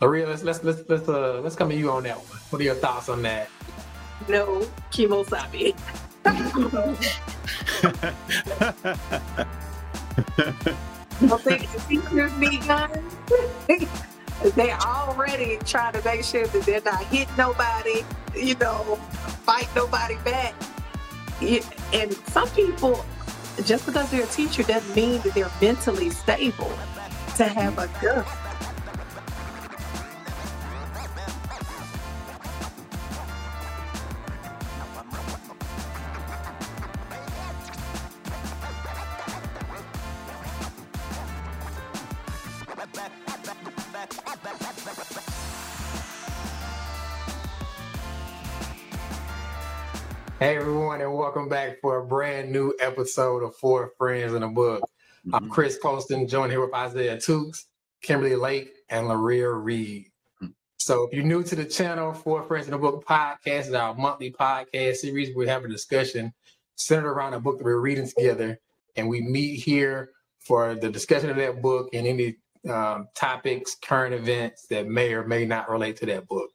Maria, let's let's let's let's uh let's come to you on that one. What are your thoughts on that? No kimosabi. don't think the teachers be done. they already trying to make sure that they're not hitting nobody, you know, fight nobody back. And some people, just because they're a teacher doesn't mean that they're mentally stable to have a gun. Everyone, and welcome back for a brand new episode of Four Friends in a Book. Mm-hmm. I'm Chris Poston, joined here with Isaiah Tukes, Kimberly Lake, and Laria Reed. Mm-hmm. So if you're new to the channel, Four Friends in a Book podcast is our monthly podcast series. We have a discussion centered around a book that we're reading together, and we meet here for the discussion of that book and any um, topics, current events that may or may not relate to that book.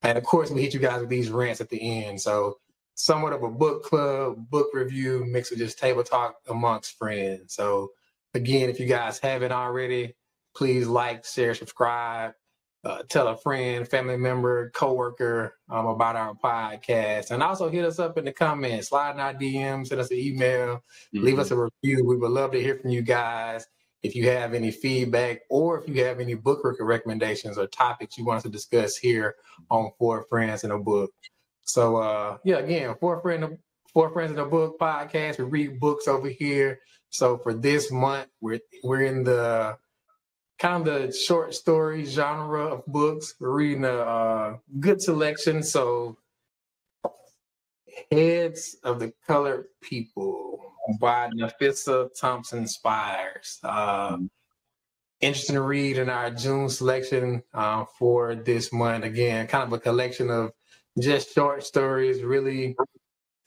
And of course, we hit you guys with these rants at the end. So somewhat of a book club, book review mixed with just table talk amongst friends. So again, if you guys haven't already, please like, share, subscribe, uh, tell a friend, family member, coworker um, about our podcast, and also hit us up in the comments, slide in our DMs, send us an email, mm-hmm. leave us a review. We would love to hear from you guys. If you have any feedback or if you have any book recommendations or topics you want us to discuss here on Four Friends in a Book. So uh yeah, again, four friend four friends in the book podcast. We read books over here. So for this month, we're we're in the kind of the short story genre of books. We're reading a uh, good selection. So Heads of the Colored People by Nafissa Thompson Spires. Uh, interesting to read in our June selection uh, for this month. Again, kind of a collection of just short stories, really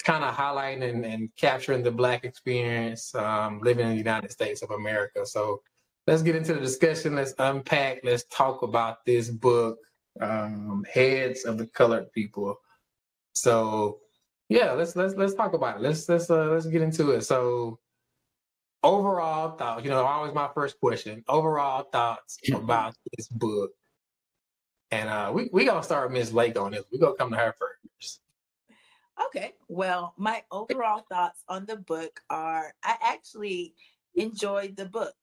kind of highlighting and, and, capturing the Black experience um, living in the United States of America. So let's get into the discussion. Let's unpack. Let's talk about this book, um, Heads of the Colored People. So yeah, let's let's let's talk about it. Let's let's uh, let's get into it. So overall thoughts, you know, always my first question. Overall thoughts about this book. And uh, we we gonna start Miss Lake on this. We gonna come to her first. Okay. Well, my overall thoughts on the book are I actually enjoyed the book.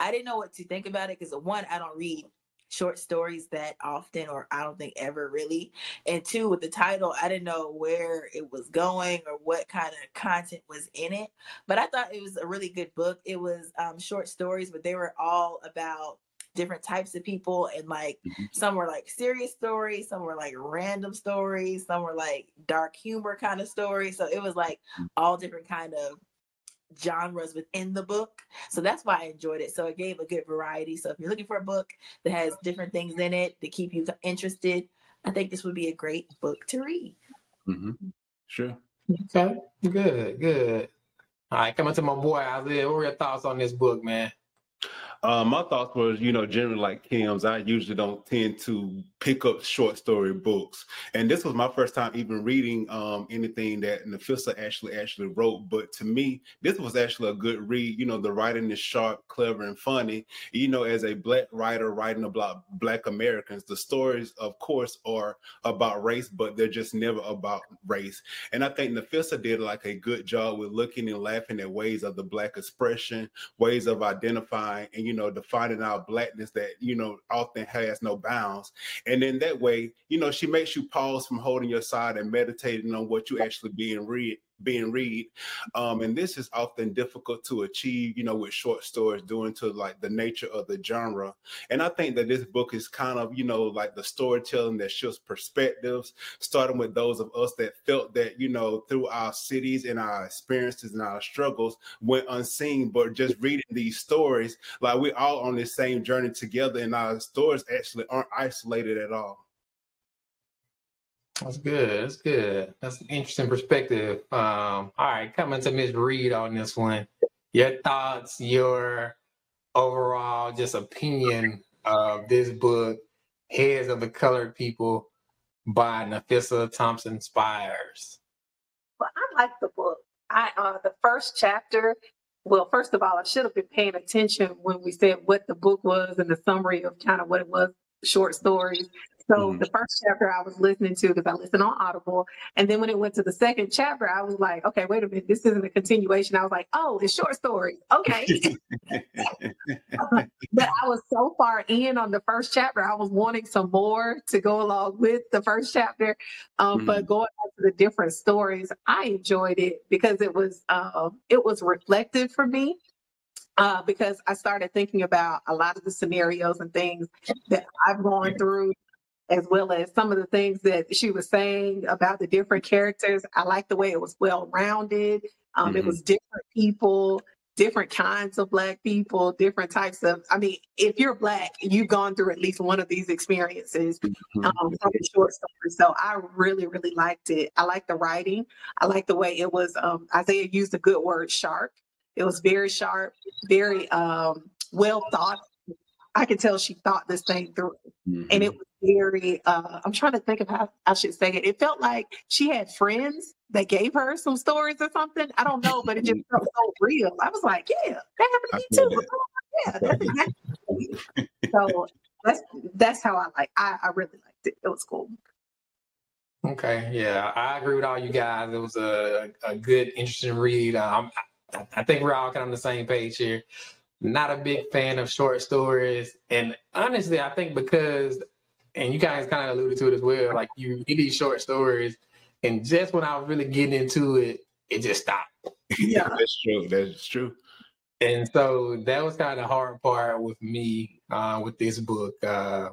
I didn't know what to think about it because one, I don't read short stories that often or I don't think ever really. And two, with the title, I didn't know where it was going or what kind of content was in it. But I thought it was a really good book. It was um, short stories, but they were all about different types of people and like mm-hmm. some were like serious stories some were like random stories some were like dark humor kind of stories. So it was like mm. all different kind of genres within the book. So that's why i enjoyed it. So it gave a good variety. So if you're looking for a book that has different things in it to keep you interested i think this would be a great book to read. Mm-hmm. sure. Okay. Good good. All right coming to my boy isaiah what are your thoughts on this book man uh, my thoughts were, you know, generally like Kim's, I usually don't tend to pick up short story books. And this was my first time even reading um, anything that Nafissa actually actually wrote. But to me, this was actually a good read. You know, the writing is sharp, clever, and funny. You know, as a black writer writing about black Americans, the stories, of course, are about race, but they're just never about race. And I think Nafissa did like a good job with looking and laughing at ways of the black expression, ways of identifying and you know defining our blackness that you know often has no bounds and in that way you know she makes you pause from holding your side and meditating on what you actually being read being read. Um, and this is often difficult to achieve you know with short stories due to like the nature of the genre. And i think that this book is kind of you know like the storytelling that shifts perspectives starting with those of us that felt that you know through our cities and our experiences and our struggles went unseen. But just reading these stories like we're all on this same journey together and our stories actually aren't isolated at all that's good. That's good. That's an interesting perspective. Um, all right, coming to Ms. Reed on this one. Your thoughts, your overall just opinion of this book Heads of the Colored People by Nafissa Thompson Spires. Well, I like the book. I uh the first chapter. Well, first of all, I should have been paying attention when we said what the book was and the summary of kind of what it was, short stories. So mm-hmm. the first chapter I was listening to because I listened on Audible, and then when it went to the second chapter, I was like, okay, wait a minute, this isn't a continuation. I was like, oh, it's short stories. Okay. but I was so far in on the first chapter, I was wanting some more to go along with the first chapter. Um, mm-hmm. But going to the different stories, I enjoyed it because it was uh, it was reflective for me. Uh, because I started thinking about a lot of the scenarios and things that I've gone through as well as some of the things that she was saying about the different characters. I like the way it was well rounded. Um, mm-hmm. It was different people, different kinds of Black people, different types of. I mean, if you're Black, you've gone through at least one of these experiences. Mm-hmm. Um, short stories. So I really, really liked it. I like the writing. I like the way it was. Um, Isaiah used a good word, sharp. It was very sharp, very um, well thought I could tell she thought this thing through. Mm-hmm. And it mm-hmm. was very, uh, I'm trying to think of how I should say it. It felt like she had friends that gave her some stories or something. I don't know, but it just felt so real. I was like, yeah, that happened to me too. yeah, that's exactly. so that's that's how I like. I, I really liked it. It was cool. Okay, yeah, I agree with all you guys. It was a, a good, interesting read. Um, I, I think we're all kind of on the same page here not a big fan of short stories. And honestly, I think because, and you guys kind of alluded to it as well, like you read these short stories, and just when I was really getting into it, it just stopped. Yeah, that's true. That's true. And so that was kind of the hard part with me uh, with this book. Uh,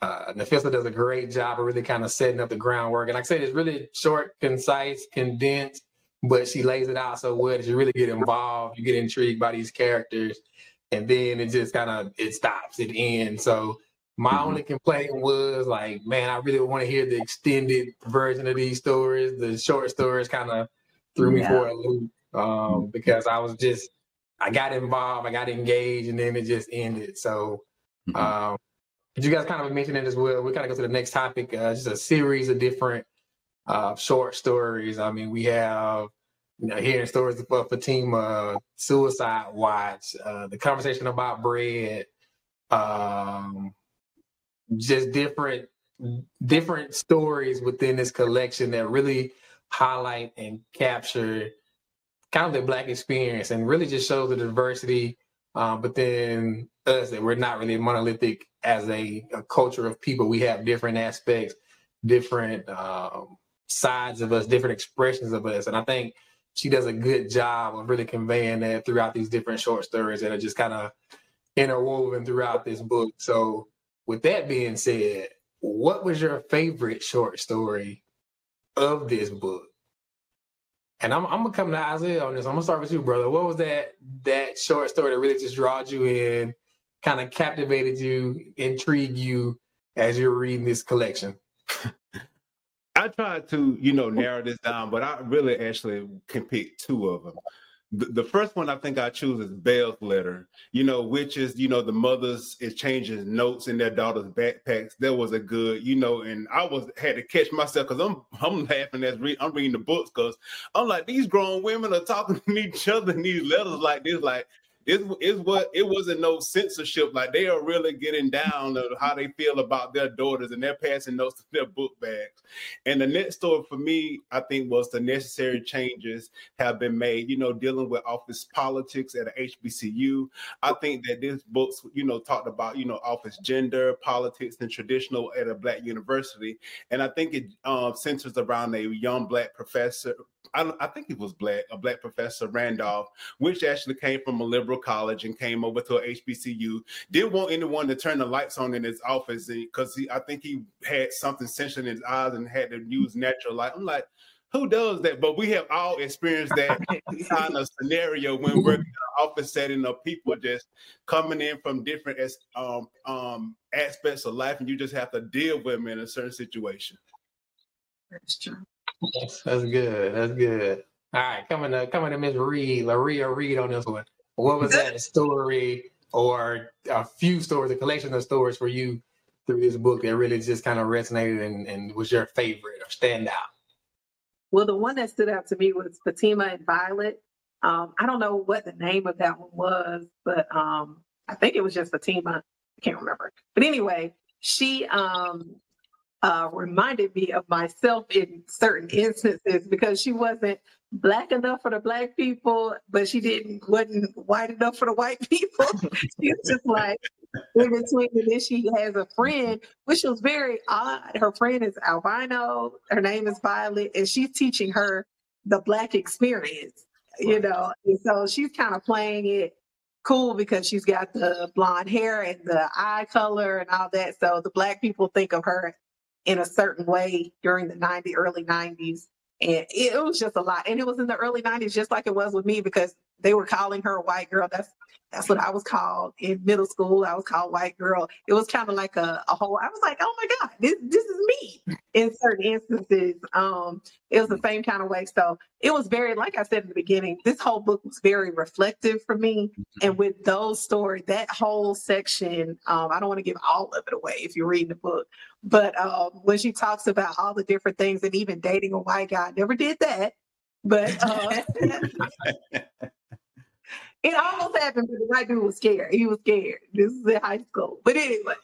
uh, Nafissa does a great job of really kind of setting up the groundwork. And like I said, it's really short, concise, condensed, but she lays it out so well that you really get involved, you get intrigued by these characters, and then it just kind of it stops, it ends. So my mm-hmm. only complaint was like, man, I really want to hear the extended version of these stories. The short stories kind of threw me yeah. for a loop um, because I was just I got involved, I got engaged, and then it just ended. So. Mm-hmm. Um, you guys kind of mentioned it as well. We kind of go to the next topic. Uh, just a series of different uh, short stories. I mean, we have you know hearing stories of Fatima, Suicide Watch, uh, the conversation about bread, um, just different different stories within this collection that really highlight and capture kind of the black experience and really just shows the diversity um, but then us that we're not really monolithic as a, a, culture of people we have different aspects different um, sides of us, different expressions of us. And I think she does a good job of really conveying that throughout these different short stories that are just kind of interwoven throughout this book. So, with that being said, what was your favorite short story of this book? And I'm, I'm gonna come to Isaiah on this. I'm gonna start with you, brother. What was that that short story that really just drawed you in, kind of captivated you, intrigued you as you're reading this collection? I tried to, you know, narrow this down, but I really actually can pick two of them. The, first one I think I choose is Belle's letter, you know, which is, you know, the mothers is changing notes in their daughters' backpacks. That was a good, you know, and I was had to catch myself because I'm I'm laughing as I'm reading the books because I'm like these grown women are talking to each other in these letters like this, like it is what it wasn't no censorship. Like they are really getting down to how they feel about their daughters, and they're passing notes to their book bags. And the next story for me, I think, was the necessary changes have been made. You know, dealing with office politics at HBCU. I think that this book's, you know, talked about you know office gender politics and traditional at a black university, and I think it um, centers around a young black professor I, I, think he was black, a black professor, Randolph, which actually came from a liberal college and came over to a HBCU. Didn't want anyone to turn the lights on in his office because I think he had something central in his eyes and had to use natural light. I'm like, who does that? But we have all experienced that kind of scenario when we're in an office setting of people just coming in from different um, um, aspects of life, and you just have to deal with them in a certain situation. That's true. That's, that's good. That's good. All right, coming to coming to Miss Reed, Laria Reed on this one. What was that story or a few stories, a collection of stories for you through this book that really just kind of resonated and, and was your favorite or stand out? Well, the one that stood out to me was Fatima and Violet. Um, I don't know what the name of that one was, but um, I think it was just Fatima. I can't remember. But anyway, she um, uh, reminded me of myself in certain instances because she wasn't black enough for the black people, but she didn't wasn't white enough for the white people. She's just like in between. And then she has a friend, which was very odd. Her friend is albino. Her name is Violet, and she's teaching her the black experience. You know, and so she's kind of playing it cool because she's got the blonde hair and the eye color and all that. So the black people think of her in a certain way during the 90s, early 90s. And it was just a lot. And it was in the early 90s, just like it was with me, because they were calling her a white girl. That's that's what I was called in middle school. I was called white girl. It was kind of like a, a whole, I was like, oh my God, this, this is me in certain instances. Um, it was the same kind of way. So it was very, like I said in the beginning, this whole book was very reflective for me. And mm-hmm. with those stories, that whole section, um, I don't want to give all of it away if you're reading the book, but um, when she talks about all the different things and even dating a white guy, I never did that. But uh, It almost happened, but the white dude was scared. He was scared. This is in high school. But anyway.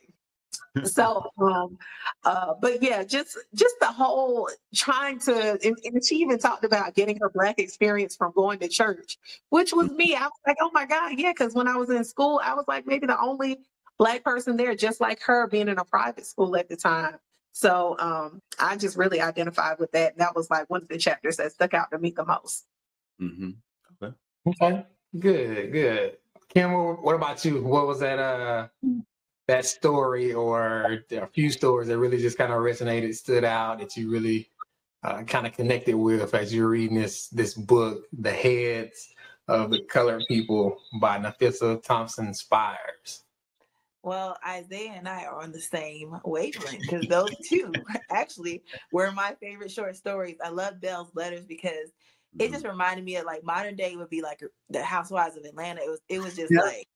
so um uh but yeah just just the whole trying to and, and, she even talked about getting her black experience from going to church which was me i was like oh my god yeah because when i was in school i was like maybe the only black person there just like her being in a private school at the time so um i just really identified with that and that was like one of the chapters that stuck out to me the most mm-hmm. okay okay Good, good. Kim, what about you? What was that uh that story or a few stories that really just kind of resonated, stood out that you really uh, kind of connected with as you're reading this this book, The Heads of the Colored People by Nafissa Thompson Spires? Well, Isaiah and I are on the same wavelength because those two actually were my favorite short stories. I love Belle's letters because it mm-hmm. just reminded me of like modern day would be like the Housewives of Atlanta. It was it was just like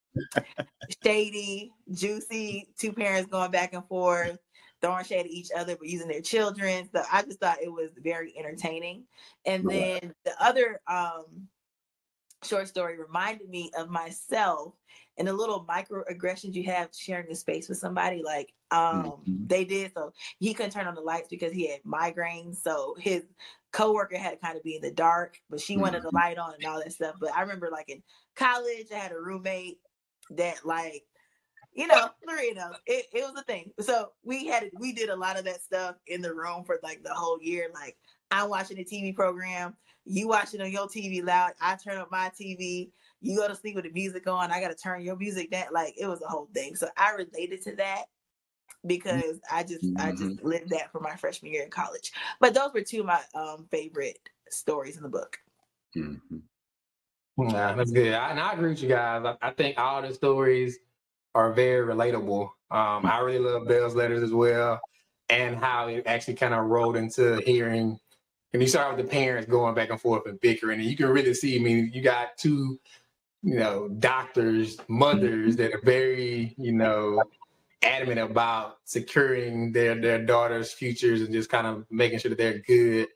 shady, juicy, two parents going back and forth, throwing shade at each other, but using their children. So I just thought it was very entertaining. And then the other um short story reminded me of myself and the little microaggressions you have sharing the space with somebody like um mm-hmm. they did so he couldn't turn on the lights because he had migraines so his coworker had to kind of be in the dark, but she wanted the mm-hmm. light on and all that stuff. But I remember like in college, I had a roommate that like, you know, you know, it, it was a thing. So we had we did a lot of that stuff in the room for like the whole year. Like I'm watching a TV program, you watching on your TV loud, I turn up my TV, you go to sleep with the music on, I gotta turn your music down. Like it was a whole thing. So I related to that Mm-hmm. because I just mm-hmm. I just lived that for my freshman year in college. But those were two of my um, favorite stories in the book. Mm-hmm. Yeah, that's good. I, and I agree with you guys. I, I, think all the stories are very relatable. Um, I really love Belle's letters as well, and how it actually kind of rolled into hearing. And you start with the parents going back and forth and bickering, and you can really see. I mean, you got two, you know, doctors, mothers that are very, you know, adamant about securing their their daughters' futures and just kind of making sure that they're good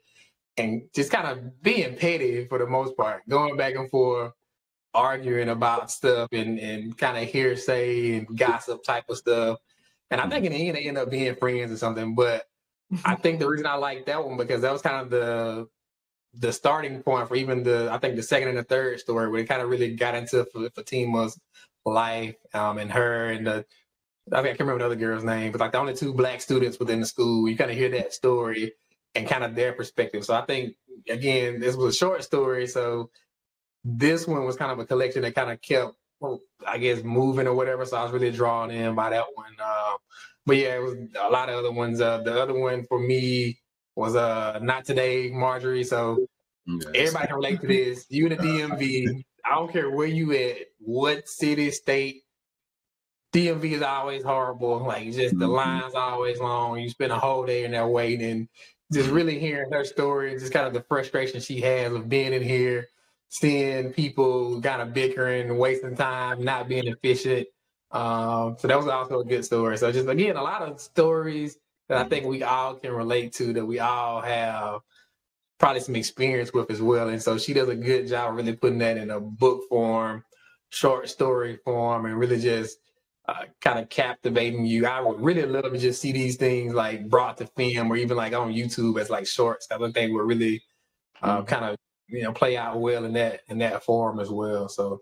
and just kind of being petty for the most part, going back and forth, arguing about stuff and, and kind of hearsay and gossip type of stuff. And I think in the end they end up being friends or something. But I think the reason I like that one because that was kind of the the starting point for even the I think the second and the third story where it kind of really got into Fatima's life um, and her and the I, mean, I can't remember the other girl's name, but like the only two black students within the school, you kind of hear that story and kind of their perspective. So I think again, this was a short story, so this one was kind of a collection that kind of kept, I guess, moving or whatever. So I was really drawn in by that one. Uh, but yeah, it was a lot of other ones. Uh, the other one for me was uh, not today, Marjorie. So yes. everybody can relate to this. You in the DMV. I don't care where you at, what city, state, DMV is always horrible. Like just the mm-hmm. lines always long. You spend a whole day in there waiting. Just really hearing her story, just kind of the frustration she has of being in here, seeing people kind of bickering, wasting time, not being efficient. Um, so that was also a good story. So just again, a lot of stories that I think we all can relate to, that we all have probably some experience with as well. And so she does a good job really putting that in a book form, short story form, and really just uh, kind of captivating you. I would really love to just see these things like brought to film or even like on YouTube as like shorts. I think they would really uh, mm-hmm. kind of you know play out well in that in that form as well. So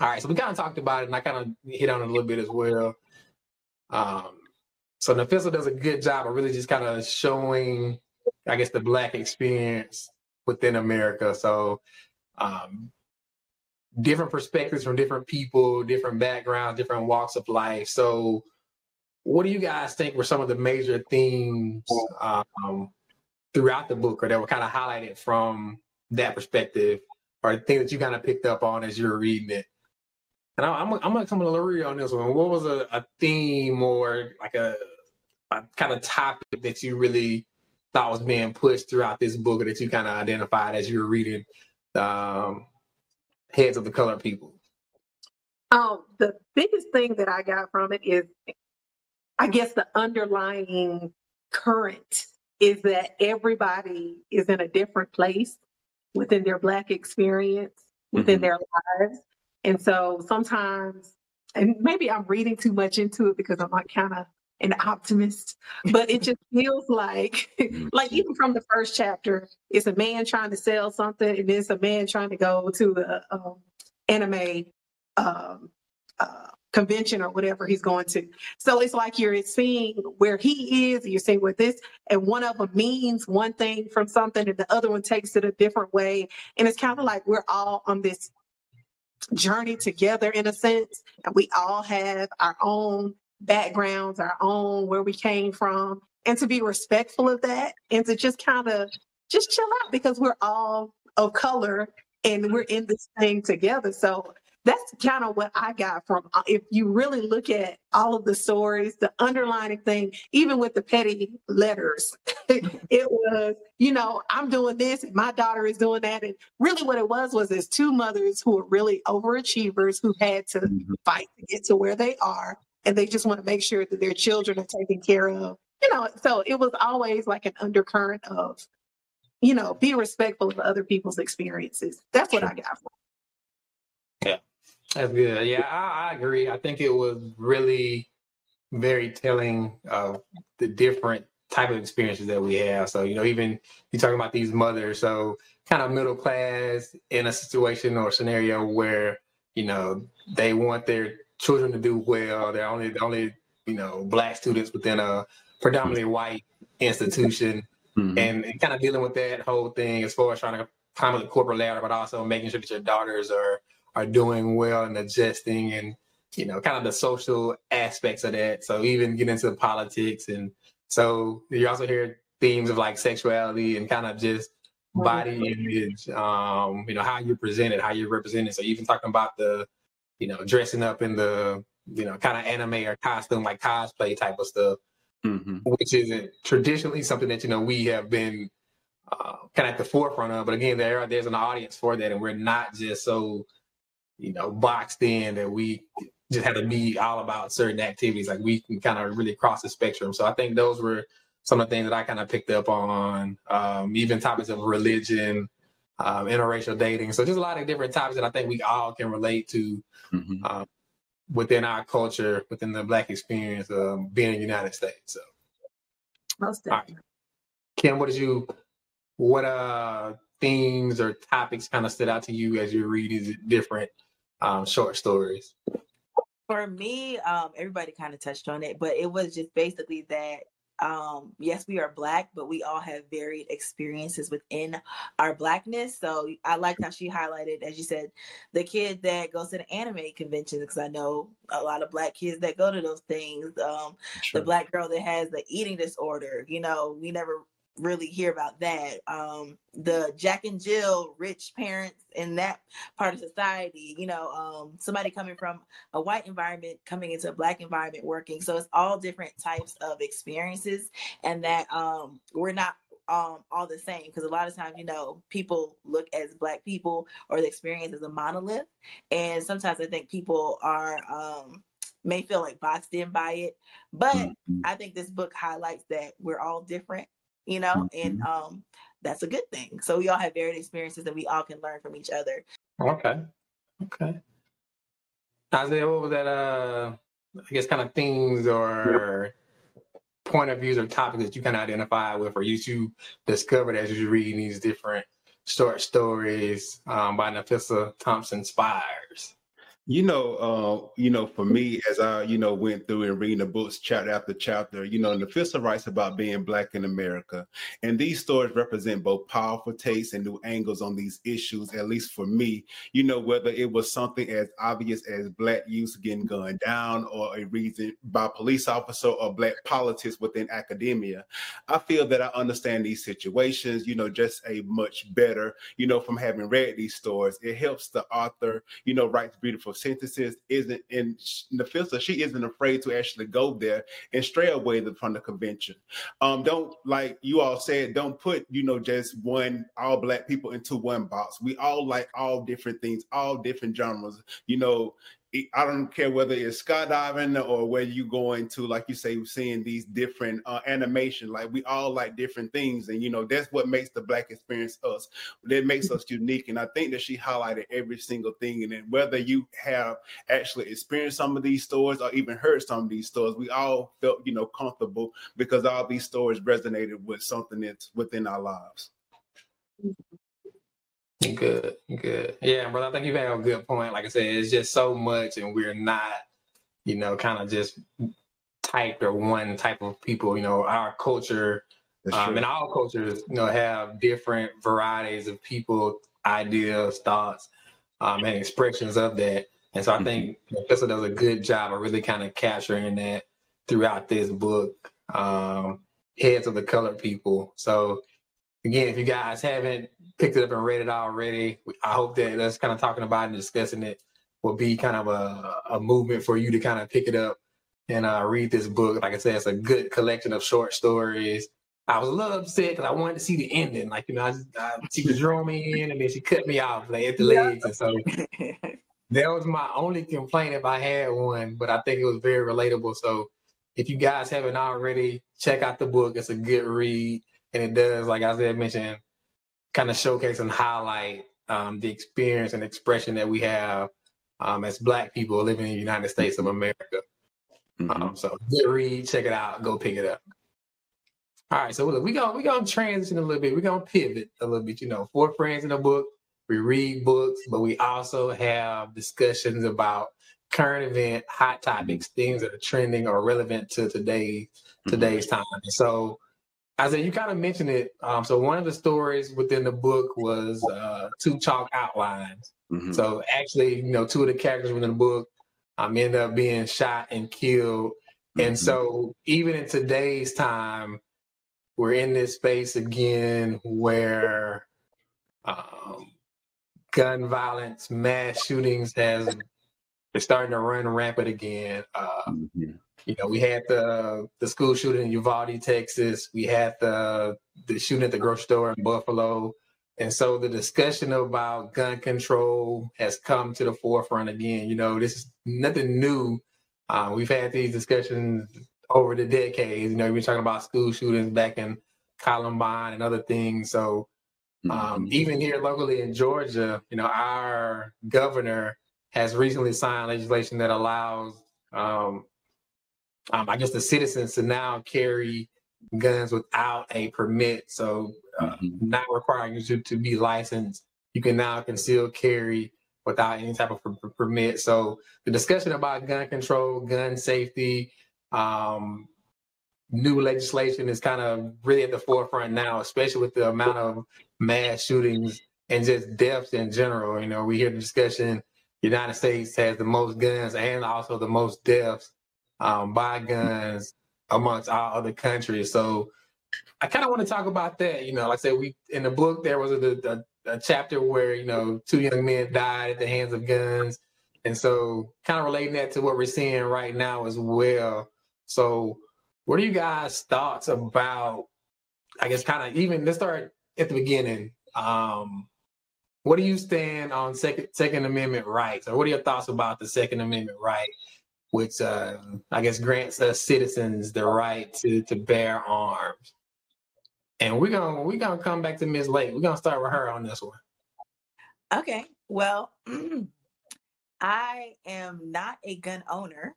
all right, so we kind of talked about it, and I kind of hit on it a little bit as well. Um, so Nafissa does a good job of really just kind of showing, I guess, the Black experience within America. So um, different perspectives from different people, different backgrounds, different walks of life. So what do you guys think were some of the major themes um, throughout the book or that were kind of highlighted from that perspective or things that you kind of picked up on as you were reading it? And I, am I'm gonna come to Larry on this one. What was a, a theme or like a kind of topic that you really thought was being pushed throughout this book, that you kind of identified as you were reading um, Heads of the Colored People? Um, the biggest thing that I got from it is, I guess, the underlying current is that everybody is in a different place within their Black experience, within mm-hmm. their lives. And so sometimes, and maybe I'm reading too much into it because I'm like kind of an optimist, but it just feels like, like even from the first chapter, it's a man trying to sell something, and it's a man trying to go to the um, anime um, uh, convention or whatever he's going to. So it's like you're seeing where he is, you're seeing where this, and one of them means one thing from something, and the other one takes it a different way. And it's kind of like we're all on this journey together in a sense. And we all have our own backgrounds, our own where we came from, and to be respectful of that and to just kind of just chill out because we're all of color and we're in this thing together. So that's kind of what I got from uh, if you really look at all of the stories, the underlining thing, even with the petty letters, it was, you know, I'm doing this and my daughter is doing that. And really what it was was there's two mothers who were really overachievers who had to mm-hmm. fight to get to where they are. And they just want to make sure that their children are taken care of. You know, so it was always like an undercurrent of, you know, be respectful of other people's experiences. That's what I got from yeah. That's good. Yeah, I, I, agree. I think it was really very telling of the different type of experiences that we have. So, you know, even you're talking about these mothers, so kind of middle class in a situation or scenario where, you know, they want their children to do well. They're only the only, you know, black students within a predominantly white institution. Mm-hmm. And, and kind of dealing with that whole thing as far as trying to climb the corporate ladder, but also making sure that your daughters are are doing well and adjusting and you know kind of the social aspects of that so even get into politics and so you also hear themes of like sexuality and kind of just body image um you know how you present it how you represent it so even talking about the you know dressing up in the you know kind of anime or costume like cosplay type of stuff mm-hmm. which isn't traditionally something that you know we have been uh, kind of at the forefront of but again there are, there's an audience for that and we're not just so you know, boxed in that we just have to be all about certain activities. Like we can kind of really cross the spectrum. So I think those were some of the things that I kind of picked up on, um, even topics of religion, um, interracial dating. So just a lot of different topics that I think we all can relate to mm-hmm. um, within our culture, within the Black experience of being in the United States. So, most definitely. Right. Kim, what did you, what uh themes or topics kind of stood out to you as you read these different um, short stories? For me, um, everybody kind of touched on it, but it was just basically that um, yes, we are black, but we all have varied experiences within our blackness. So I liked how she highlighted, as you said, the kid that goes to the anime conventions, because I know a lot of black kids that go to those things. Um, sure. The black girl that has the eating disorder, you know, we never really hear about that. Um, the Jack and Jill rich parents in that part of society, you know, um, somebody coming from a white environment coming into a black environment working. So it's all different types of experiences, and that um, we're not um all the same because a lot of times you know people look as black people or the experience as a monolith and sometimes i think people are um may feel like boxed in by it but mm-hmm. i think this book highlights that we're all different you know mm-hmm. and um that's a good thing. So we all have varied experiences and we all can learn from each other. Okay. Okay. Isaiah what was that uh i guess kind of things or point of views or topics that you can identify with or you two discovered as you read these different short stories um, by Nafissa Thompson Spires? You know, uh, you know, for me, as I, you know, went through and reading the books chapter after chapter, you know, Nafissa writes about being black in America. And these stories represent both powerful takes and new angles on these issues, at least for me, you know, whether it was something as obvious as black youth getting gunned down or a reason by police officer or black politics within academia. I feel that I understand these situations, you know, just a much better, you know, from having read these stories. It helps the author, you know, write beautiful synthesis isn't in Nafissa, she isn't afraid to actually go there and stray away from the convention. Um, don't like you all said, don't put, you know, just one all black people into one box. We all like all different things, all different genres. You know, I don't care whether it's skydiving or whether you go into, like you say, seeing these different uh, animation. Like we all like different things, and you know that's what makes the black experience us. That makes us unique. And I think that she highlighted every single thing. And then whether you have actually experienced some of these stories or even heard some of these stories, we all felt you know comfortable because all these stories resonated with something that's within our lives. Good, good. Yeah, brother. I think you've had a good point. Like I said, it's just so much, and we're not, you know, kind of just typed or one type of people. You know, our culture um, and all cultures, you know, have different varieties of people, ideas, thoughts, um, and expressions of that. And so I think Nafissa does a good job of really kind of capturing that throughout this book, um, Heads of the Colored People. So again, if you guys haven't picked it up and read it already, I hope that us kind of talking about and discussing it will be kind of a, a movement for you to kind of pick it up and uh, read this book. Like I said, it's a good collection of short stories. I was a little upset because I wanted to see the ending. Like, you know, I, I, she was drawing me in and then she cut me off like, at the legs. And so that was my only complaint if I had one, but I think it was very relatable. So if you guys haven't already, check out the book. It's a good read and it does, like Isaiah mentioned, kind of showcase and highlight um, the experience and expression that we have um, as Black people living in the United States of America. Mm-hmm. Um, so good read, check it out, go pick it up. All right, so look, we gonna we gonna transition a little bit. We're gonna pivot a little bit. You know, four friends in a book. We read books, but we also have discussions about current event, hot topics, things that are trending or relevant to today mm-hmm. today's time. And so I said you kind of mentioned it. Um, so one of the stories within the book was uh, two chalk outlines. Mm-hmm. So actually, you know, two of the characters within the book um, end up being shot and killed. Mm-hmm. And so even in today's time, we're in this space again where um, gun violence, mass shootings has they're starting to run rampant again. Uh, mm-hmm. You know, we had the the school shooting in Uvalde, Texas. We had the the shooting at the grocery store in Buffalo. And so the discussion about gun control has come to the forefront again. You know, this is nothing new. Uh, we've had these discussions over the decades. You know, we're talking about school shootings back in Columbine and other things. So um, mm-hmm. even here locally in Georgia, you know, our governor has recently signed legislation that allows um, um, I guess the citizens to now carry guns without a permit. So, uh, mm-hmm. not requiring you to, to be licensed, you can now conceal carry without any type of permit. So, the discussion about gun control, gun safety, um, new legislation is kind of really at the forefront now, especially with the amount of mass shootings and just deaths in general. You know, we hear the discussion. United States has the most guns and also the most deaths um, buy guns amongst all other countries. So I kind of want to talk about that. You know, like I said, we in the book there was a, a, a, chapter where you know two young men died at the hands of guns, and so kind of relating that to what we're seeing right now as well. So, what are you guys' thoughts about I guess kind of even let's start at the beginning. Um, what do you stand on second Second Amendment rights, or what are your thoughts about the Second Amendment right, which uh, I guess grants us citizens the right to to bear arms? And we're gonna we're gonna come back to Ms. Lake. We're gonna start with her on this one. Okay. Well, I am not a gun owner,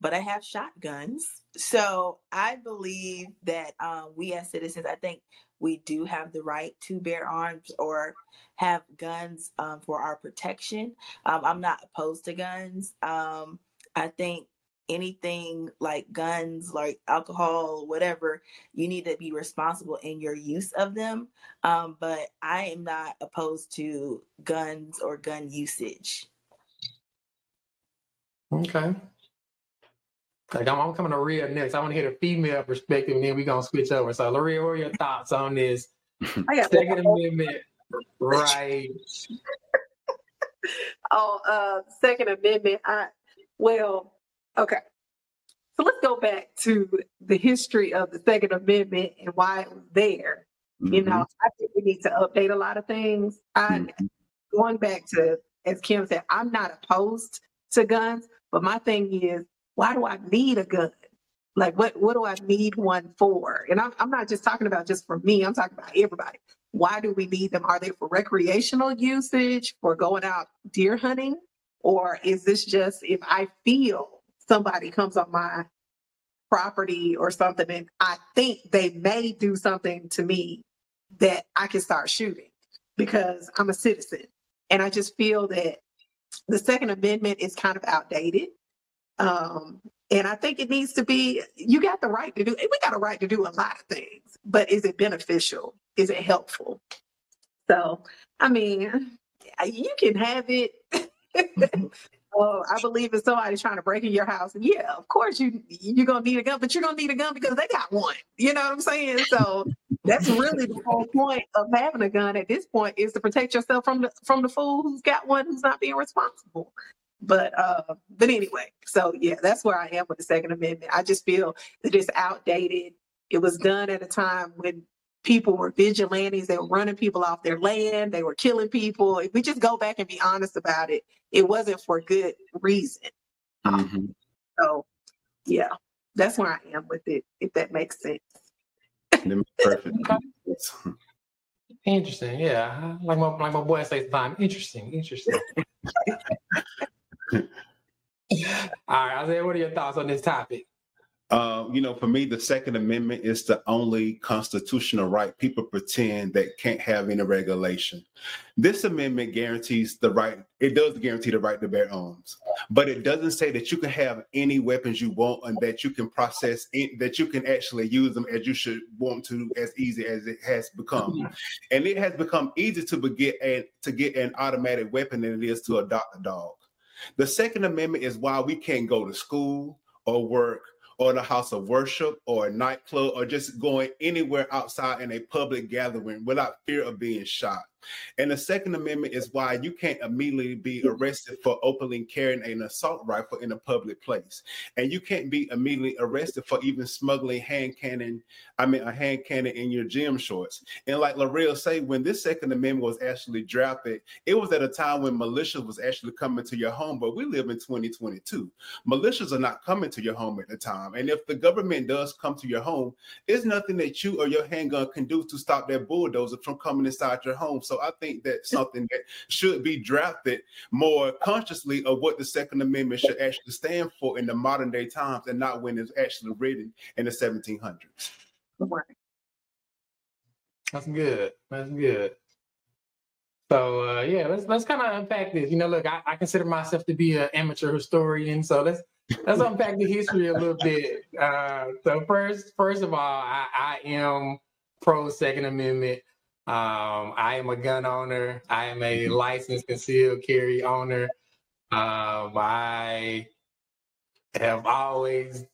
but I have shotguns. So I believe that um, we as citizens, I think we do have the right to bear arms or have guns um, for our protection. Um, I'm not opposed to guns. Um, I think anything like guns, like alcohol, whatever, you need to be responsible in your use of them. Um, but I am not opposed to guns or gun usage. Okay. Like I'm, I'm coming to Rhea next. I want to hear the female perspective, and then we're gonna switch over. So, Laria, what are your thoughts on this Second Amendment right? oh, uh, Second Amendment. I well, okay. So let's go back to the history of the Second Amendment and why it was there. Mm-hmm. You know, I think we need to update a lot of things. I mm-hmm. going back to as Kim said, I'm not opposed to guns, but my thing is why do I need a gun? Like, what, what do I need one for? And I'm, I'm not just talking about just for me, I'm talking about everybody. Why do we need them? Are they for recreational usage, for going out deer hunting? Or is this just if I feel somebody comes on my property or something and I think they may do something to me that I can start shooting because I'm a citizen. And I just feel that the Second Amendment is kind of outdated. Um, and I think it needs to be, you got the right to do, we got a right to do a lot of things, but is it beneficial? Is it helpful? So, I mean, you can have it. oh, I believe if somebody's trying to break in your house, And yeah, of course you you're gonna need a gun, but you're gonna need a gun because they got one. You know what I'm saying? So that's really the whole point of having a gun at this point is to protect yourself from the from the fool who's got one who's not being responsible. But uh, but anyway, so yeah, that's where I am with the Second Amendment. I just feel that it's outdated. It was done at a time when people were vigilantes. They were running people off their land. They were killing people. If we just go back and be honest about it, it wasn't for good reason. Mm-hmm. So yeah, that's where I am with it. If that makes sense. Perfect. Interesting. Yeah, like my like my boy says, time. Interesting. Interesting. All right, Isaiah, what are your thoughts on this topic? Uh, you know, for me, the Second Amendment is the only constitutional right people pretend that can't have any regulation. This amendment guarantees the right, it does guarantee the right to bear arms, but it doesn't say that you can have any weapons you want and that you can process, that you can actually use them as you should want to, as easy as it has become. And it has become easier to get, to get an automatic weapon than it is to adopt a dog. The Second Amendment is why we can't go to school or work or the house of worship or a nightclub or just going anywhere outside in a public gathering without fear of being shot. And the Second Amendment is why you can't immediately be arrested for openly carrying an assault rifle in a public place. And you can't be immediately arrested for even smuggling hand cannon, I mean, a hand cannon in your gym shorts. And like Laria say, when this Second Amendment was actually drafted, it was at a time when militias was actually coming to your home, but we live in 2022. Militias are not coming to your home at the time. And if the government does come to your home, there's nothing that you or your handgun can do to stop that bulldozer from coming inside your home. So I think that's something that should be drafted more consciously of what the Second Amendment should actually stand for in the modern day times and not when it's actually written in the 1700s. That's good. That's good. So uh, yeah, let's let's kind of unpack this. You know, look, I, I consider myself to be an amateur historian, so let's let's unpack the history a little bit. Uh, so first, first of all, I, I am pro Second Amendment. Um, I am a gun owner. I am a mm-hmm. licensed concealed carry owner. Um, I have always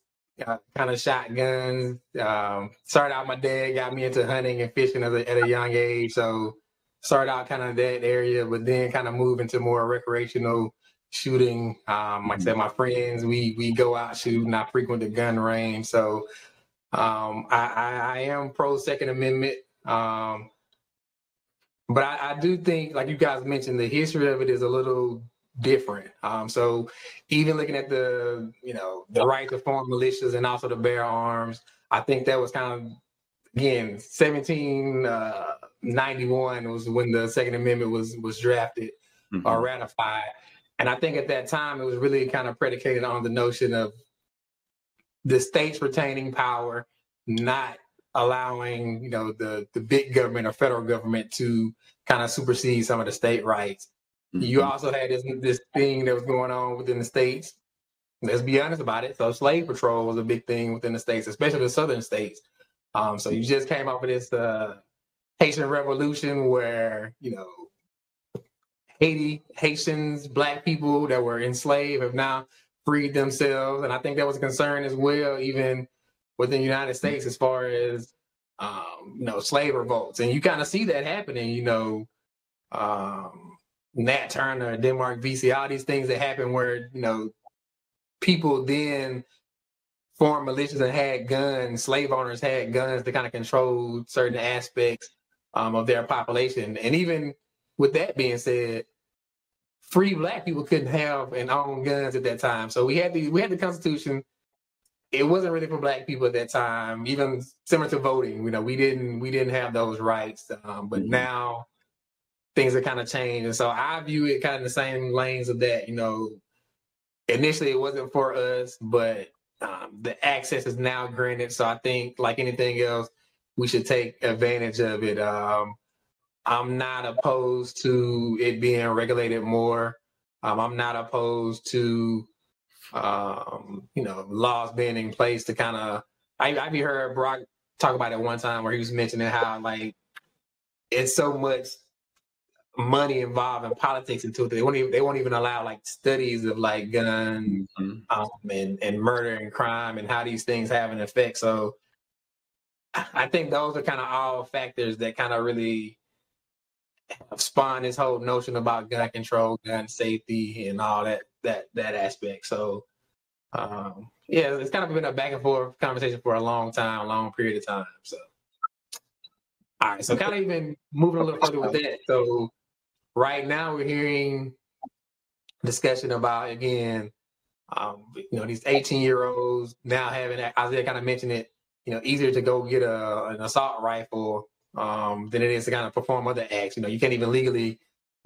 uh, kind of shot guns. Um, started out, my dad got me into hunting and fishing at a, at a young age. So started out kind of that area, but then kind of moved into more recreational shooting. Um, like I said, mm-hmm. my friends, we we go out shooting. I frequent the gun range. So Um, I, I, I am pro Second Amendment. Um, but I, I, do think, like you guys mentioned, the history of it is a little different. Um, so even looking at the, you know, the right to form militias and also the bear arms, I think that was kind of again 1791 uh, was when the Second Amendment was was drafted mm-hmm. or ratified, and I think at that time it was really kind of predicated on the notion of the states retaining power, not allowing you know the the big government or federal government to kind of supersede some of the state rights. Mm-hmm. You also had this this thing that was going on within the states. Let's be honest about it. So slave patrol was a big thing within the states, especially the southern states. Um, so you just came up with this uh, Haitian Revolution, where you know Haiti, Haitians, Black people that were enslaved have now freed themselves, and I think that was a concern as well, even within the United States, as far as um, you know, slave revolts, and you kind of see that happening. You know, um, Nat Turner, Denmark Vesey, all these things that happen where you know people then formed militias and had guns, slave owners had guns to kind of control certain aspects um, of their population. And even with that being said, free black people couldn't have and own guns at that time. So we had the we had the Constitution. It wasn't really for black people at that time, even similar to voting. You know, we didn't we didn't have those rights. Um, but mm-hmm. now things have kind of changed. And so I view it kind of the same lanes of that. You know, initially it wasn't for us, but um, the access is now granted. So I think, like anything else, we should take advantage of it. Um, I'm not opposed to it being regulated more. Um, I'm not opposed to, um, you know, laws being in place to kind of. I, I've heard Brock talk about it one time where he was mentioning how like it's so much money involved in politics into it. They won't even they won't even allow like studies of like gun mm-hmm. um, and and murder and crime and how these things have an effect. So I think those are kind of all factors that kind of really spawn this whole notion about gun control, gun safety, and all that that that aspect. So um, yeah, it's kind of been a back and forth conversation for a long time, long period of time. So all right, so kind of even moving a little further with that. So right now we're hearing discussion about again, um, you know, these 18 year olds now having Isaiah kind of mentioned it, you know, easier to go get a, an assault rifle um, than it is to kind of perform other acts. You know, you can't even legally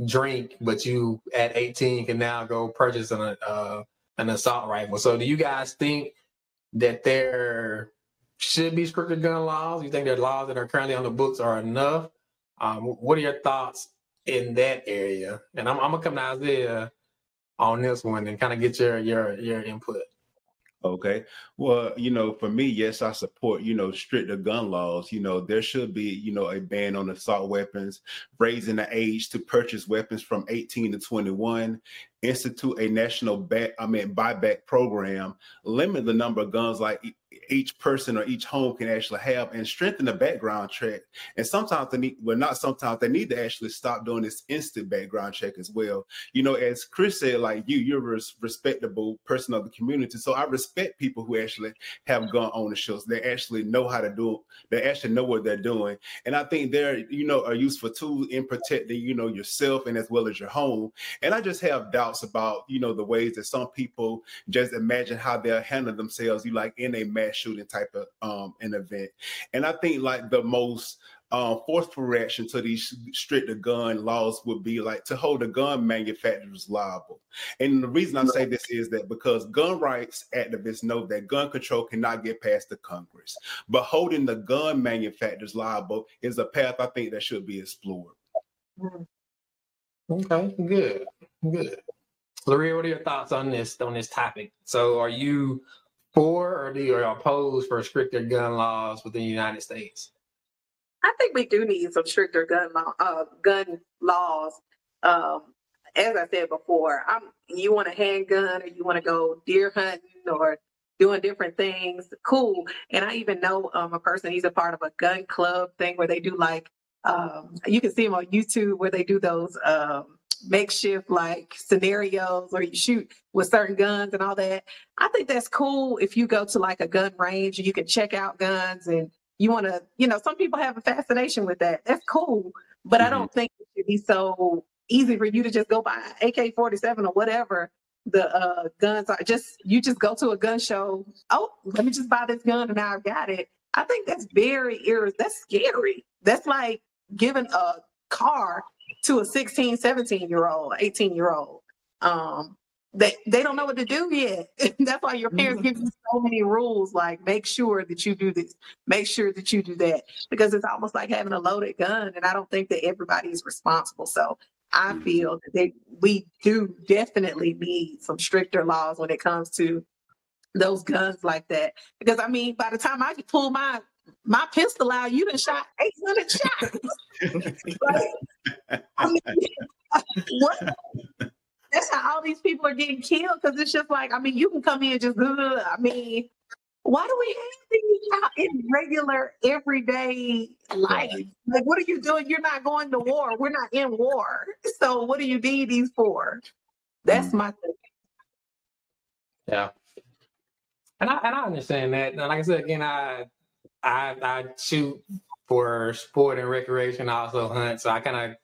drink, but you at 18 can now go purchase an uh, an assault rifle. So, do you guys think that there should be stricter gun laws? You think there are laws that are currently on the books are enough? Um, what are your thoughts in that area. And I'm, I'm gonna come to Isaiah on this one and kind of get your your your input. Okay. Well, you know, for me, yes, I support, you know, stricter gun laws. You know, there should be, you know, a ban on assault weapons, raising the age to purchase weapons from 18 to 21, institute a national back, I mean, buyback program, limit the number of guns like each person or each home can actually have and strengthen the background check. And sometimes they need, well, not sometimes they need to actually stop doing this instant background check as well. You know, as Chris said, like you, you're a respectable person of the community. So I respect people who actually have gun ownerships. They actually know how to do it. They actually know what they're doing. And I think they're, you know, a useful tool in protecting, you know, yourself and as well as your home. And I just have doubts about, you know, the ways that some people just imagine how they'll handle themselves, you like in a mass shooting type of um an event. And I think like the most uh, forceful reaction to these stricter gun laws would be like to hold the gun manufacturers liable. And the reason I say this is that because gun rights activists know that gun control cannot get past the Congress, but holding the gun manufacturers liable is a path I think that should be explored. Okay, good, good. Laria, what are your thoughts on this on this topic? So, are you for or do you oppose for stricter gun laws within the United States? I think we do need some stricter gun law, uh, gun laws. Um, as I said before, I'm you want a handgun or you want to go deer hunting or doing different things, cool. And I even know um, a person, he's a part of a gun club thing where they do like um, you can see him on YouTube where they do those um, makeshift like scenarios or you shoot with certain guns and all that. I think that's cool if you go to like a gun range and you can check out guns and you want to, you know, some people have a fascination with that. That's cool. But mm-hmm. I don't think it should be so easy for you to just go buy AK 47 or whatever the uh, guns are. Just, you just go to a gun show. Oh, let me just buy this gun and now I've got it. I think that's very, that's scary. That's like giving a car to a 16, 17 year old, 18 year old. Um, they they don't know what to do yet. That's why your parents give you mm-hmm. so many rules, like make sure that you do this, make sure that you do that, because it's almost like having a loaded gun, and I don't think that everybody is responsible. So I mm-hmm. feel that they we do definitely need some stricter laws when it comes to those guns like that. Because I mean, by the time I pull my my pistol out, you done shot 800 shots. like, I mean, what? That's how all these people are getting killed because it's just like, I mean, you can come in just, ugh, I mean, why do we have these out in regular everyday life? Like, what are you doing? You're not going to war. We're not in war. So, what do you need these for? That's my thing. Yeah. And I, and I understand that. And like I said, again, I I I shoot for sport and recreation. I also hunt, so I kind of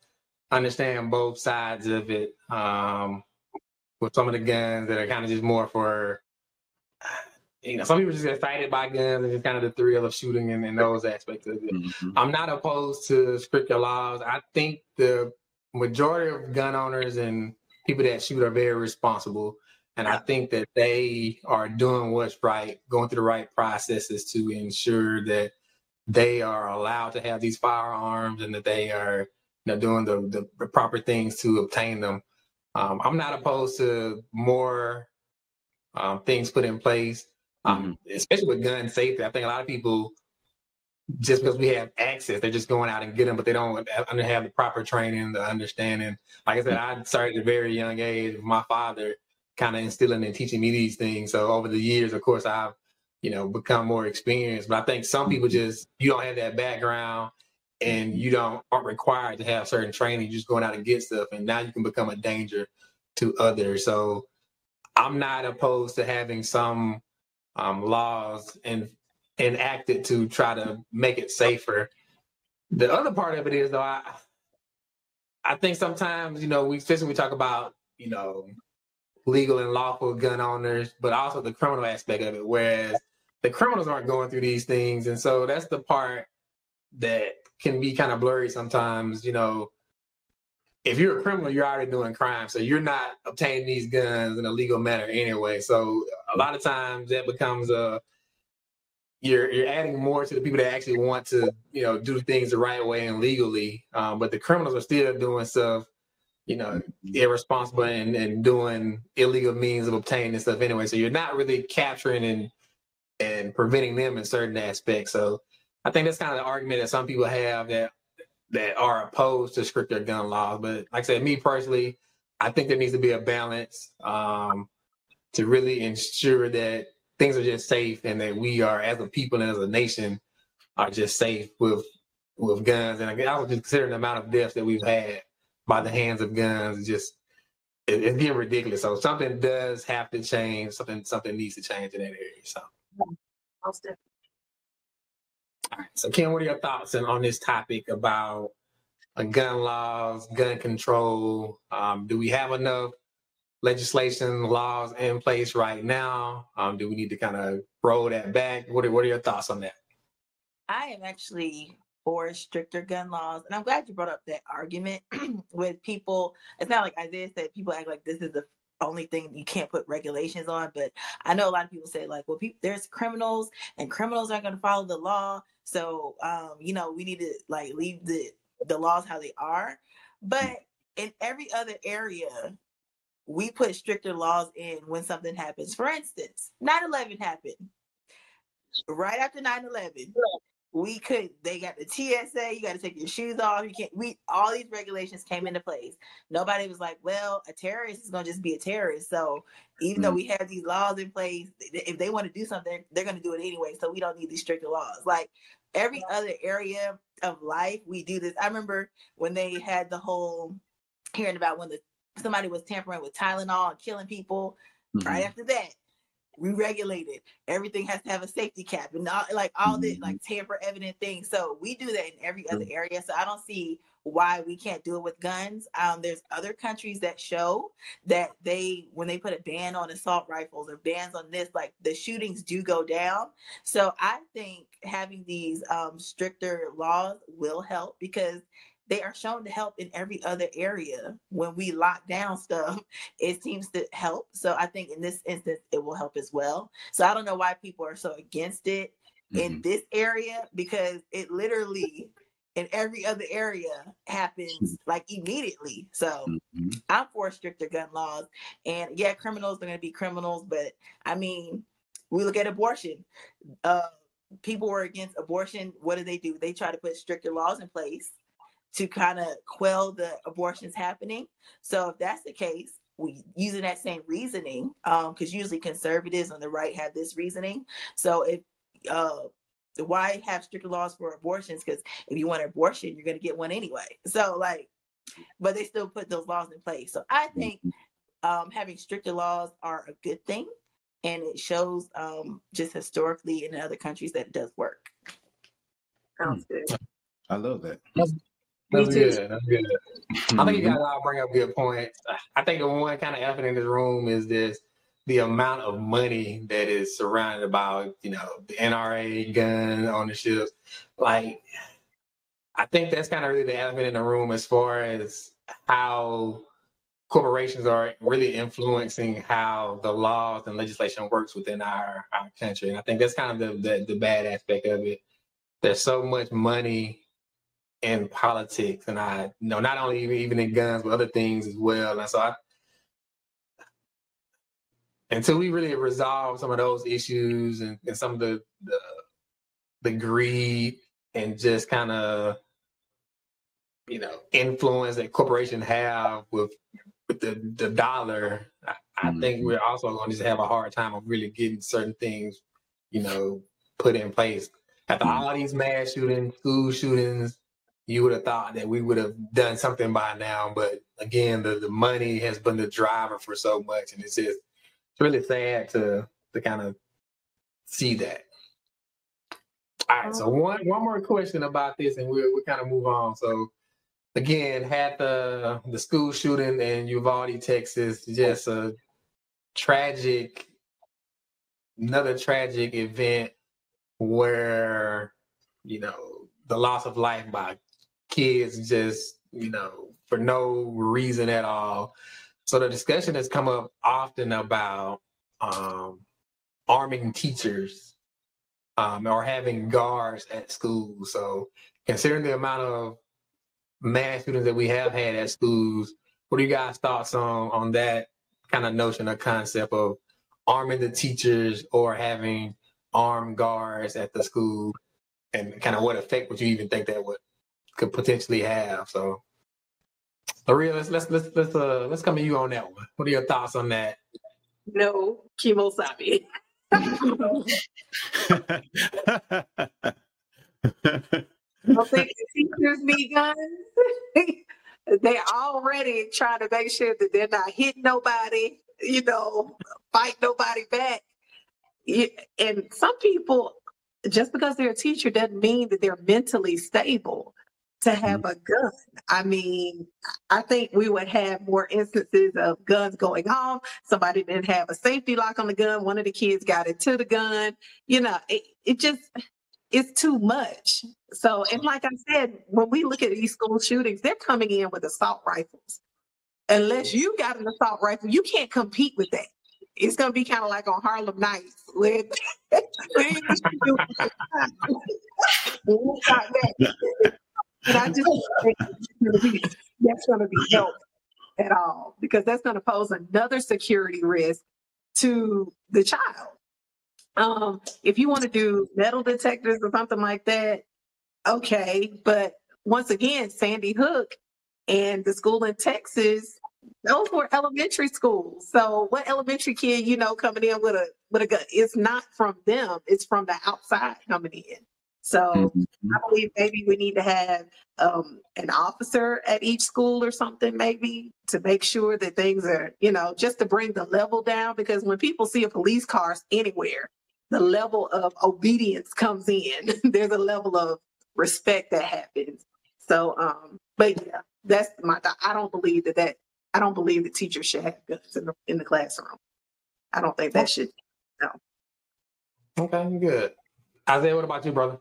understand both sides of it. Um, with some of the guns that are kind of just more for, you know, some people just get excited by guns and just kind of the thrill of shooting and, and those aspects of it. Mm-hmm. I'm not opposed to stricter laws. I think the majority of gun owners and people that shoot are very responsible. And I think that they are doing what's right, going through the right processes to ensure that they are allowed to have these firearms and that they are you know, doing the, the proper things to obtain them. Um, I'm not opposed to more um, things put in place, um, mm-hmm. especially with gun safety. I think a lot of people, just because we have access, they're just going out and get them, but they don't have the proper training, the understanding. Like I said, I started at a very young age. My father kind of instilling and teaching me these things. So over the years, of course, I've you know become more experienced. But I think some people mm-hmm. just you don't have that background and you don't aren't required to have certain training. You're just going out and get stuff, and now you can become a danger to others. So I'm not opposed to having some um, laws and enacted to try to make it safer. The other part of it is though, I I think sometimes you know we especially we talk about you know legal and lawful gun owners, but also the criminal aspect of it. Whereas the criminals aren't going through these things, and so that's the part that can be kind of blurry sometimes. You know, if you're a criminal, you're already doing crime, so you're not obtaining these guns in a legal manner anyway. So a lot of times that becomes a you're you're adding more to the people that actually want to you know do things the right way and legally, um, but the criminals are still doing stuff you know, irresponsible and, and doing illegal means of obtaining stuff anyway. So you're not really capturing and and preventing them in certain aspects. So I think that's kind of the argument that some people have that that are opposed to stricter gun laws. But like I said, me personally, I think there needs to be a balance um, to really ensure that things are just safe and that we are, as a people and as a nation, are just safe with with guns. And I was just considering the amount of deaths that we've had by the hands of guns. Just it, it's getting ridiculous. So something does have to change. Something something needs to change in that area. So. All right. So Kim, what are your thoughts on this topic about uh, gun laws, gun control? Um, do we have enough legislation, laws in place right now? Um, do we need to kind of roll that back? What are, what are your thoughts on that? I am actually for stricter gun laws. And I'm glad you brought up that argument with people. It's not like Isaiah said, people act like this is the only thing you can't put regulations on. But I know a lot of people say, like, well, people, there's criminals and criminals aren't going to follow the law. So, um, you know, we need to like leave the, the laws how they are. But in every other area, we put stricter laws in when something happens. For instance, 9 11 happened right after 9 11 we could they got the TSA, you got to take your shoes off. You can't we all these regulations came into place. Nobody was like, well, a terrorist is gonna just be a terrorist. So even mm-hmm. though we have these laws in place, if they want to do something, they're gonna do it anyway. So we don't need these stricter laws. Like every other area of life, we do this. I remember when they had the whole hearing about when the somebody was tampering with Tylenol and killing people. Mm-hmm. Right after that, re-regulated. Everything has to have a safety cap and all, like all the like mm-hmm. tamper evident things. So we do that in every other area. So I don't see why we can't do it with guns. Um, there's other countries that show that they when they put a ban on assault rifles or bans on this, like the shootings do go down. So I think having these um, stricter laws will help because they are shown to help in every other area. When we lock down stuff, it seems to help. So I think in this instance, it will help as well. So I don't know why people are so against it mm-hmm. in this area because it literally in every other area happens like immediately. So mm-hmm. I'm for stricter gun laws. And yeah, criminals are going to be criminals. But I mean, we look at abortion. Uh, people were against abortion. What do they do? They try to put stricter laws in place to kind of quell the abortions happening. So if that's the case, we using that same reasoning, because um, usually conservatives on the right have this reasoning. So if uh, why have stricter laws for abortions? Because if you want an abortion, you're going to get one anyway. So like, but they still put those laws in place. So I think um, having stricter laws are a good thing, and it shows um, just historically in other countries that it does work. Sounds good. I love that. That's good. That's good. I think you hmm. guys all bring up good points. I think the one kind of elephant in this room is this the amount of money that is surrounded about, you know, the NRA gun ownership. Like, I think that's kind of really the elephant in the room as far as how corporations are really influencing how the laws and legislation works within our, our country. And I think that's kind of the, the, the bad aspect of it. There's so much money in politics, and I you know not only even, even in guns, but other things as well. And so I, until we really resolve some of those issues and, and some of the, the the greed and just kind of you know influence that corporations have with with the, the dollar, I, I mm-hmm. think we're also going to just have a hard time of really getting certain things, you know, put in place. After mm-hmm. all these mass shootings, school shootings, you would have thought that we would have done something by now. But again, the, the money has been the driver for so much. And it's just, it's really sad to, to kind of see that. All right. So um, one, one more question about this and we'll, we'll kind of move on. So again, had the, the school shooting in Uvalde, Texas, just a tragic, another tragic event where, you know, the loss of life by kids just, you know, for no reason at all. So the discussion has come up often about um, arming teachers um, or having guards at school. So considering the amount of mass students that we have had at schools, what are you guys' thoughts on on that kind of notion or concept of arming the teachers or having armed guards at the school and kind of what effect would you even think that would could potentially have. So, Maria, let's let's let's let's uh let's come to you on that one. What are your thoughts on that? No kimosabi. don't think teachers need guns. they already trying to make sure that they're not hitting nobody, you know, fight nobody back. And some people, just because they're a teacher doesn't mean that they're mentally stable to have mm-hmm. a gun. I mean, I think we would have more instances of guns going off. Somebody didn't have a safety lock on the gun. One of the kids got into the gun. You know, it, it just, it's too much. So, and like I said, when we look at these school shootings, they're coming in with assault rifles. Unless you got an assault rifle, you can't compete with that. It's gonna be kind of like on Harlem Nights with I just think that's going to be help at all because that's going to pose another security risk to the child. Um, if you want to do metal detectors or something like that, okay. But once again, Sandy Hook and the school in Texas, those were elementary schools. So what elementary kid, you know, coming in with a with a gun, it's not from them, it's from the outside coming in. So mm-hmm. I believe maybe we need to have um, an officer at each school or something, maybe to make sure that things are, you know, just to bring the level down. Because when people see a police car anywhere, the level of obedience comes in. There's a level of respect that happens. So, um, but yeah, that's my. I don't believe that that. I don't believe that teachers should have guns in the in the classroom. I don't think that should. No. Okay, good. Isaiah, what about you, brother?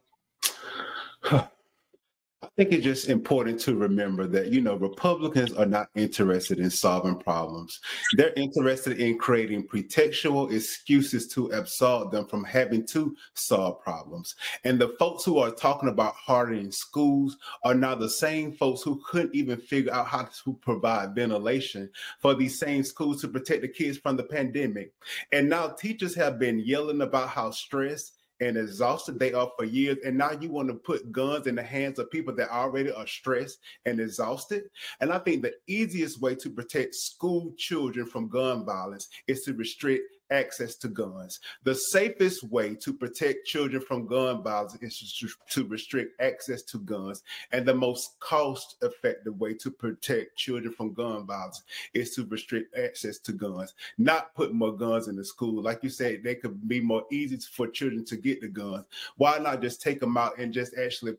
I think it's just important to remember that, you know, Republicans are not interested in solving problems. They're interested in creating pretextual excuses to absolve them from having to solve problems. And the folks who are talking about hardening schools are now the same folks who couldn't even figure out how to provide ventilation for these same schools to protect the kids from the pandemic. And now teachers have been yelling about how stressed and exhausted they are for years. And now you want to put guns in the hands of people that already are stressed and exhausted. And I think the easiest way to protect school children from gun violence is to restrict access to guns. The safest way to protect children from gun violence is to, restrict access to guns. And the most cost effective way to protect children from gun violence is to restrict access to guns, not put more guns in the school. Like you said, they could be more easy for children to get the guns. Why not just take them out and just actually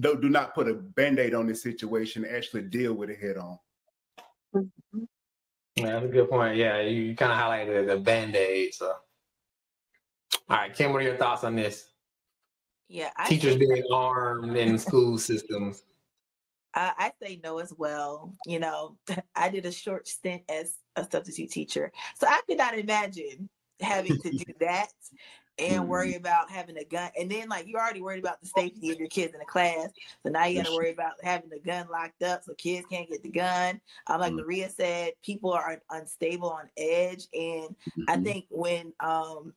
do, not put a band aid on this situation, actually deal with it head on? Mm-hmm. Yeah, that's a good point. Yeah, you, kind of highlighted the band aid. So, all right, Kim, what are your thoughts on this? Yeah, I teachers being armed in school systems. I, I say no as well. You know, I did a short stint as a substitute teacher, so I could not imagine having to do that and worry mm-hmm. about having a gun. And then like you're already worried about the safety of your kids in the class. So now you got to worry about having the gun locked up so kids can't get the gun. Um, like mm-hmm. Maria said, people are unstable on edge. And mm-hmm. I think when um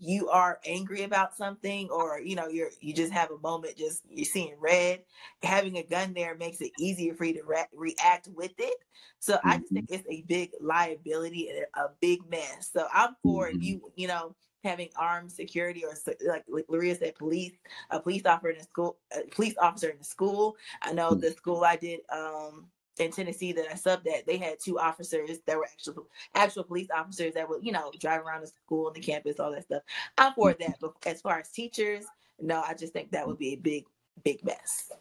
you are angry about something or you know you're you just have a moment just you're seeing red having a gun there makes it easier for you to re- react with it so mm-hmm. i just think it's a big liability and a big mess so i'm for mm-hmm. you you know having armed security or like Laria said, police, a police officer in the school, a police officer in the school. I know hmm. the school I did um, in Tennessee that I subbed at, they had two officers that were actual actual police officers that would, you know, drive around the school and the campus, all that stuff. I'm for that. But as far as teachers, no, I just think that would be a big, big mess.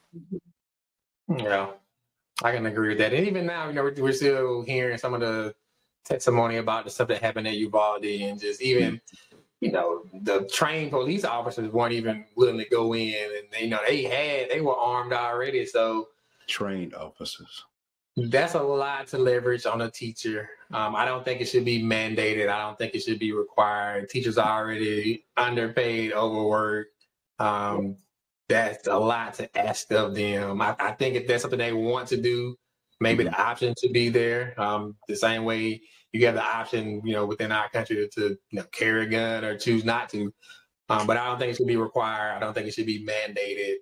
Yeah, I can agree with that. And even now, you know, we're, we're still hearing some of the testimony about the stuff that happened at Uvalde and just even you know, the trained police officers weren't even willing to go in, and you know they had they were armed already. So trained officers. That's a lot to leverage on a teacher. Um, I don't think it should be mandated. I don't think it should be required. Teachers are already underpaid, overworked. Um, that's a lot to ask of them. I, I, think if that's something they want to do, maybe the option should be there. Um, the same way you have the option, you know, within our country to, to you know carry a gun or choose not to. Um, but I don't think it should be required. I don't think it should be mandated.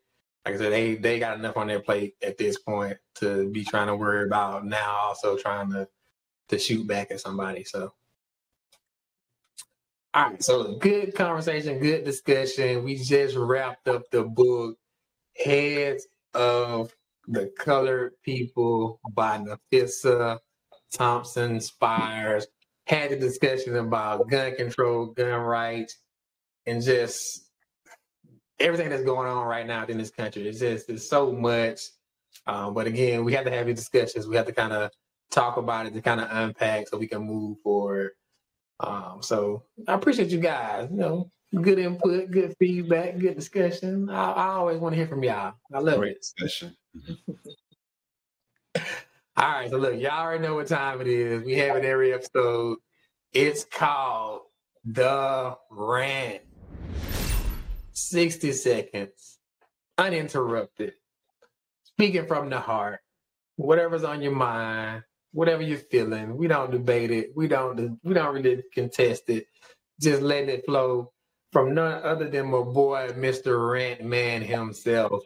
Like I said, they they got enough on their plate at this point to be trying to worry about now also trying to to shoot back at somebody. So all right, so good conversation, good discussion. We just wrapped up the book Heads of the Colored People by Nafissa Thompson, Spires, had the discussion about gun control, gun rights, and just everything that's going on right now in this country. It's just there's so much. Um, but again, we have to have these discussions. We have to kind of talk about it to kind of unpack so we can move forward. Um, so I appreciate you guys. You know, good input, good feedback, good discussion. I, I always want to hear from y'all. I love Great it. discussion. All right, so look, y'all already know what time it is. We have it every episode. It's called The Rant. 60 seconds, uninterrupted, speaking from the heart, whatever's on your mind, whatever you're feeling. We don't debate it. We don't we don't really contest it. Just letting it flow from none other than my boy, Mr. Rant Man himself.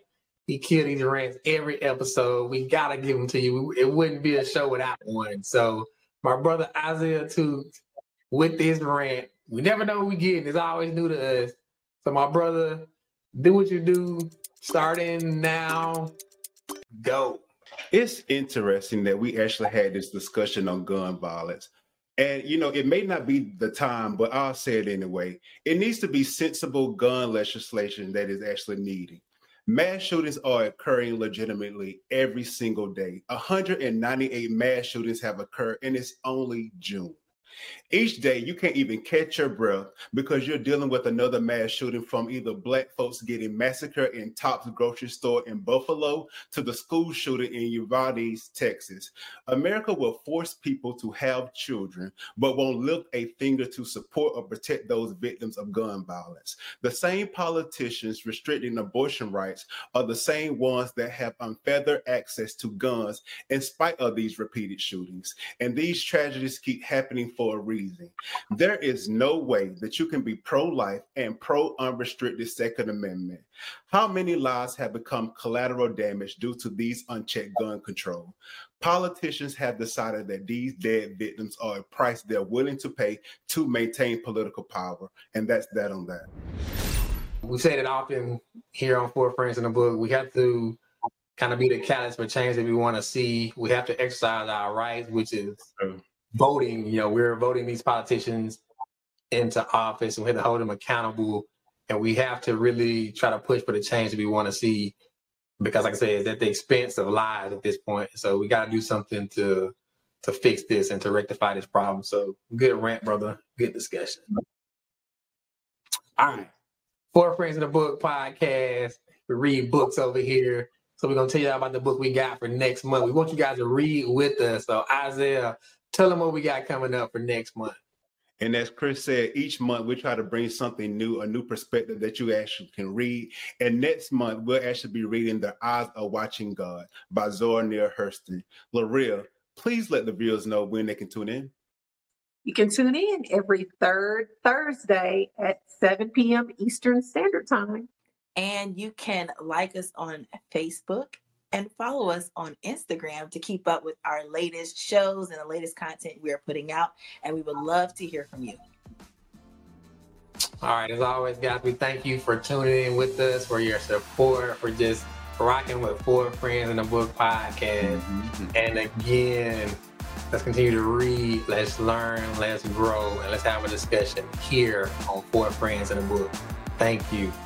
He killed these rants every episode. We gotta give them to you. It wouldn't be a show without one. So my brother Isaiah too, with this rant, we never know what we get. It's always new to us. So my brother, do what you do. Starting now, go. It's interesting that we actually had this discussion on gun violence. And you know, it may not be the time, but I'll say it anyway. It needs to be sensible gun legislation that is actually needed. Mass shootings are occurring legitimately every single day. 198 mass shootings have occurred, and it's only June. Each day, you can't even catch your breath because you're dealing with another mass shooting from either black folks getting massacred in Tops grocery store in Buffalo to the school shooting in Uvalde, Texas. America will force people to have children, but won't lift a finger to support or protect those victims of gun violence. The same politicians restricting abortion rights are the same ones that have unfeathered access to guns in spite of these repeated shootings. And these tragedies keep happening for a reason. There is no way that you can be pro life and pro unrestricted Second Amendment. How many lives have become collateral damage due to these unchecked gun control? Politicians have decided that these dead victims are a price they're willing to pay to maintain political power. And that's that on that. We say it often here on Four Friends in the Book. We have to kind of be the catalyst for change that we want to see. We have to exercise our rights, which is voting, you know, we're voting these politicians into office and we have to hold them accountable. And we have to really try to push for the change that we want to see because like I said, it's at the expense of lives at this point. So we gotta do something to to fix this and to rectify this problem. So good rant, brother. Good discussion. All right. Four Friends in the Book podcast. We read books over here. So we're gonna tell you about the book we got for next month. We want you guys to read with us. So Isaiah, tell them what we got coming up for next month. And as Chris said, each month we try to bring something new, a new perspective that you actually can read. And next month we'll actually be reading The Eyes of Watching God by Zora Neale Hurston. Laria, please let the viewers know when they can tune in. You can tune in every third Thursday at 7 p.m. Eastern Standard Time. And you can like us on Facebook and follow us on Instagram to keep up with our latest shows and the latest content we are putting out. And we would love to hear from you. All right, as always, guys, we thank you for tuning in with us, for your support, for just rocking with Four Friends in the Book podcast. Mm-hmm. And again, let's continue to read, let's learn, let's grow, and let's have a discussion here on Four Friends in the Book. Thank you. Thank you.